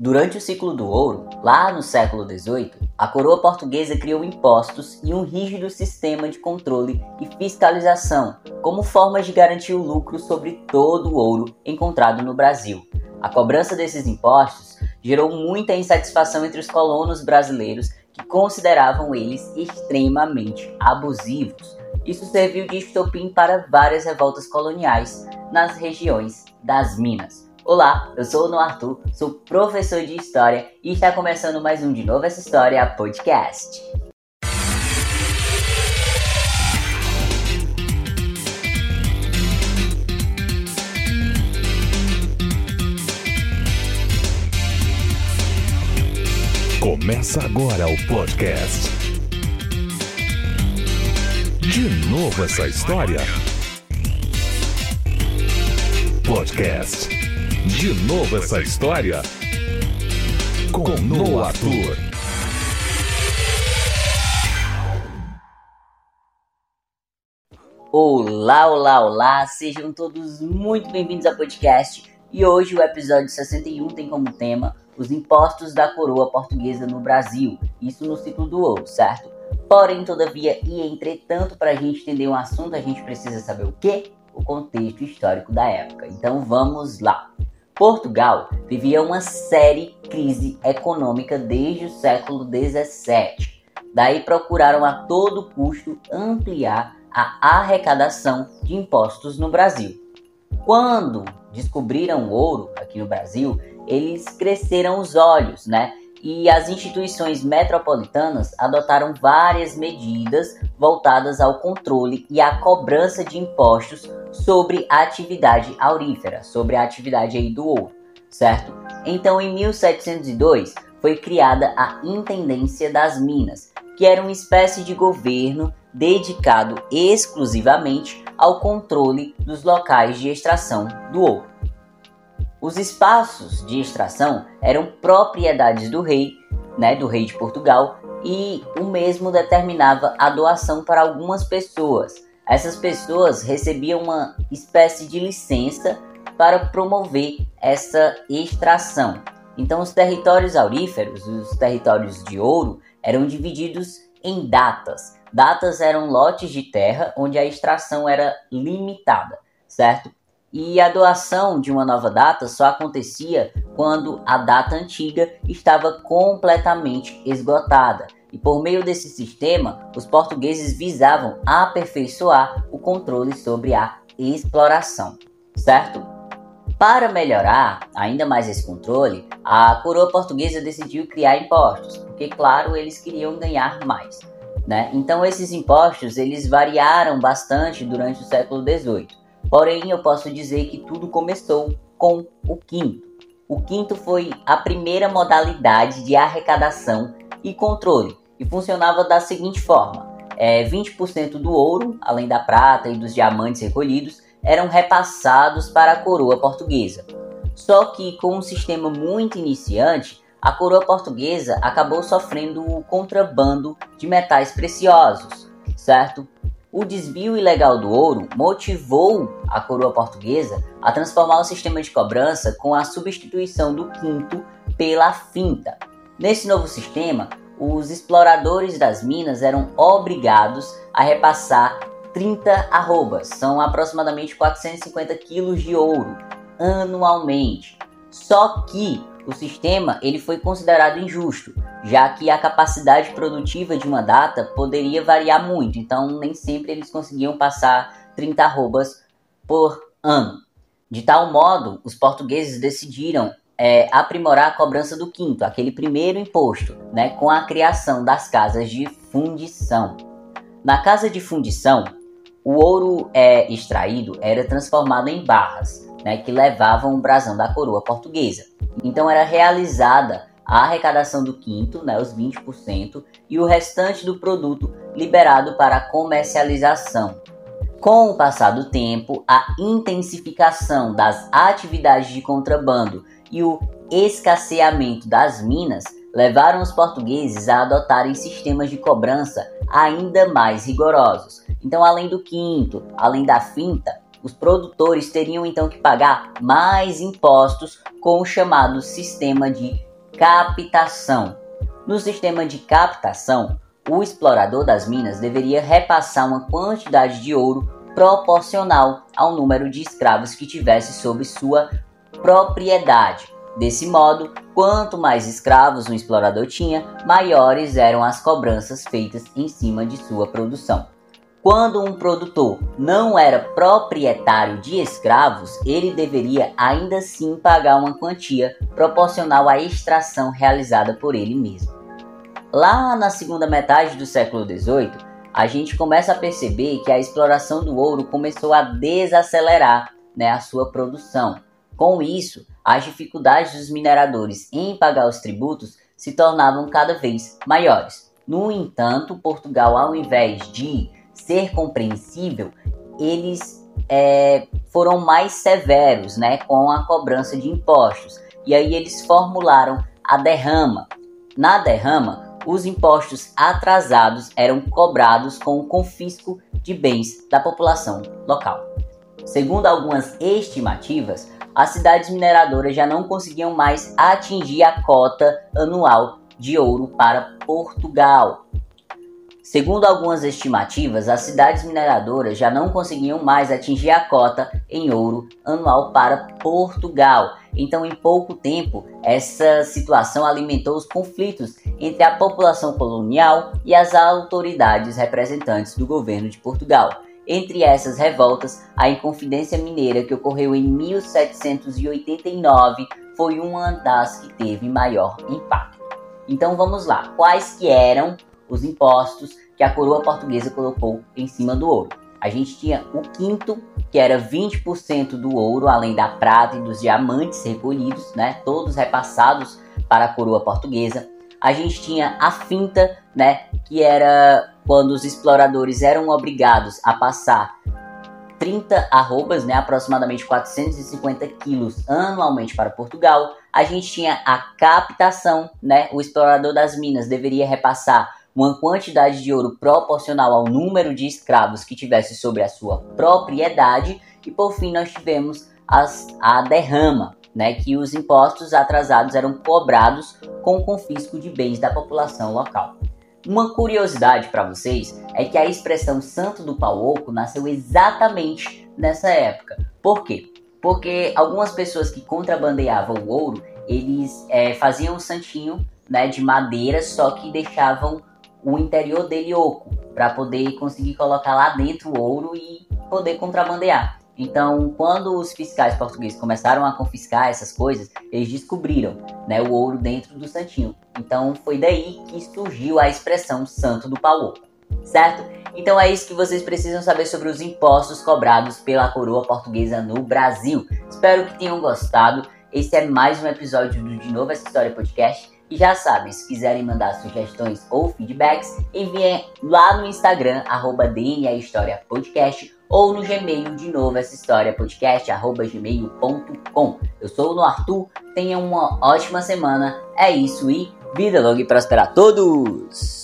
Durante o ciclo do ouro, lá no século XVIII, a coroa portuguesa criou impostos e um rígido sistema de controle e fiscalização como formas de garantir o lucro sobre todo o ouro encontrado no Brasil. A cobrança desses impostos gerou muita insatisfação entre os colonos brasileiros que consideravam eles extremamente abusivos. Isso serviu de estopim para várias revoltas coloniais nas regiões das Minas. Olá, eu sou o Noah Arthur, sou professor de História e está começando mais um De Novo Essa História podcast. Começa agora o podcast. De novo essa história? Podcast de novo essa história com Noah Arthur. Olá, olá, olá! Sejam todos muito bem-vindos ao podcast. E hoje o episódio 61 tem como tema os impostos da coroa portuguesa no Brasil. Isso no ciclo do ouro, certo? Porém, todavia e entretanto, para a gente entender um assunto, a gente precisa saber o quê? O contexto histórico da época. Então vamos lá. Portugal vivia uma séria crise econômica desde o século XVII. Daí procuraram a todo custo ampliar a arrecadação de impostos no Brasil. Quando descobriram o ouro aqui no Brasil, eles cresceram os olhos, né? E as instituições metropolitanas adotaram várias medidas voltadas ao controle e à cobrança de impostos sobre a atividade aurífera, sobre a atividade aí do ouro, certo? Então, em 1702 foi criada a Intendência das Minas, que era uma espécie de governo dedicado exclusivamente ao controle dos locais de extração do ouro. Os espaços de extração eram propriedades do rei, né, do rei de Portugal, e o mesmo determinava a doação para algumas pessoas, essas pessoas recebiam uma espécie de licença para promover essa extração. Então, os territórios auríferos, os territórios de ouro, eram divididos em datas. Datas eram lotes de terra onde a extração era limitada, certo? E a doação de uma nova data só acontecia quando a data antiga estava completamente esgotada. E por meio desse sistema, os portugueses visavam aperfeiçoar o controle sobre a exploração, certo? Para melhorar ainda mais esse controle, a coroa portuguesa decidiu criar impostos, porque claro, eles queriam ganhar mais, né? Então esses impostos, eles variaram bastante durante o século XVIII. Porém, eu posso dizer que tudo começou com o quinto. O quinto foi a primeira modalidade de arrecadação e controle e funcionava da seguinte forma: é, 20% do ouro, além da prata e dos diamantes recolhidos, eram repassados para a coroa portuguesa. Só que com um sistema muito iniciante, a coroa portuguesa acabou sofrendo o contrabando de metais preciosos, certo? O desvio ilegal do ouro motivou a coroa portuguesa a transformar o sistema de cobrança com a substituição do quinto pela finta. Nesse novo sistema, os exploradores das minas eram obrigados a repassar 30 arrobas, são aproximadamente 450 quilos de ouro anualmente. Só que o sistema ele foi considerado injusto, já que a capacidade produtiva de uma data poderia variar muito, então nem sempre eles conseguiam passar 30 arrobas por ano. De tal modo, os portugueses decidiram é, aprimorar a cobrança do quinto, aquele primeiro imposto, né, com a criação das casas de fundição. Na casa de fundição, o ouro é, extraído era transformado em barras, né, que levavam o brasão da coroa portuguesa. Então era realizada a arrecadação do quinto, né, os 20%, e o restante do produto liberado para comercialização. Com o passar do tempo, a intensificação das atividades de contrabando e o escasseamento das minas levaram os portugueses a adotarem sistemas de cobrança ainda mais rigorosos. Então, além do quinto, além da finta, os produtores teriam então que pagar mais impostos com o chamado sistema de captação. No sistema de captação, o explorador das minas deveria repassar uma quantidade de ouro proporcional ao número de escravos que tivesse sob sua propriedade. Desse modo, quanto mais escravos um explorador tinha, maiores eram as cobranças feitas em cima de sua produção. Quando um produtor não era proprietário de escravos, ele deveria ainda assim pagar uma quantia proporcional à extração realizada por ele mesmo. Lá na segunda metade do século XVIII, a gente começa a perceber que a exploração do ouro começou a desacelerar né, a sua produção. Com isso, as dificuldades dos mineradores em pagar os tributos se tornavam cada vez maiores. No entanto, Portugal, ao invés de ser compreensível, eles é, foram mais severos né, com a cobrança de impostos. E aí eles formularam a derrama. Na derrama, os impostos atrasados eram cobrados com o confisco de bens da população local. Segundo algumas estimativas, as cidades mineradoras já não conseguiam mais atingir a cota anual de ouro para Portugal. Segundo algumas estimativas, as cidades mineradoras já não conseguiam mais atingir a cota em ouro anual para Portugal. Então, em pouco tempo, essa situação alimentou os conflitos entre a população colonial e as autoridades representantes do governo de Portugal. Entre essas revoltas, a Inconfidência Mineira, que ocorreu em 1789, foi uma das que teve maior impacto. Então vamos lá, quais que eram os impostos que a coroa portuguesa colocou em cima do ouro? A gente tinha o quinto, que era 20% do ouro, além da prata e dos diamantes recolhidos, né, todos repassados para a coroa portuguesa. A gente tinha a finta, né, que era quando os exploradores eram obrigados a passar 30 arrobas, né, aproximadamente 450 quilos anualmente para Portugal. A gente tinha a captação, né, o explorador das minas deveria repassar uma quantidade de ouro proporcional ao número de escravos que tivesse sobre a sua propriedade. E por fim nós tivemos as, a derrama, né, que os impostos atrasados eram cobrados com o confisco de bens da população local. Uma curiosidade para vocês é que a expressão santo do pau oco nasceu exatamente nessa época. Por quê? Porque algumas pessoas que contrabandeavam o ouro, eles é, faziam um santinho né, de madeira, só que deixavam o interior dele oco, para poder conseguir colocar lá dentro o ouro e poder contrabandear. Então, quando os fiscais portugueses começaram a confiscar essas coisas, eles descobriram né, o ouro dentro do santinho. Então, foi daí que surgiu a expressão santo do pau certo? Então é isso que vocês precisam saber sobre os impostos cobrados pela coroa portuguesa no Brasil. Espero que tenham gostado. Esse é mais um episódio do De Novo Essa História Podcast. E já sabem, se quiserem mandar sugestões ou feedbacks, enviem lá no Instagram, arroba DNA História Podcast ou no Gmail de novo essa história podcast arroba gmail.com. Eu sou o Arthur, tenham uma ótima semana. É isso e vida longa e próspera a todos!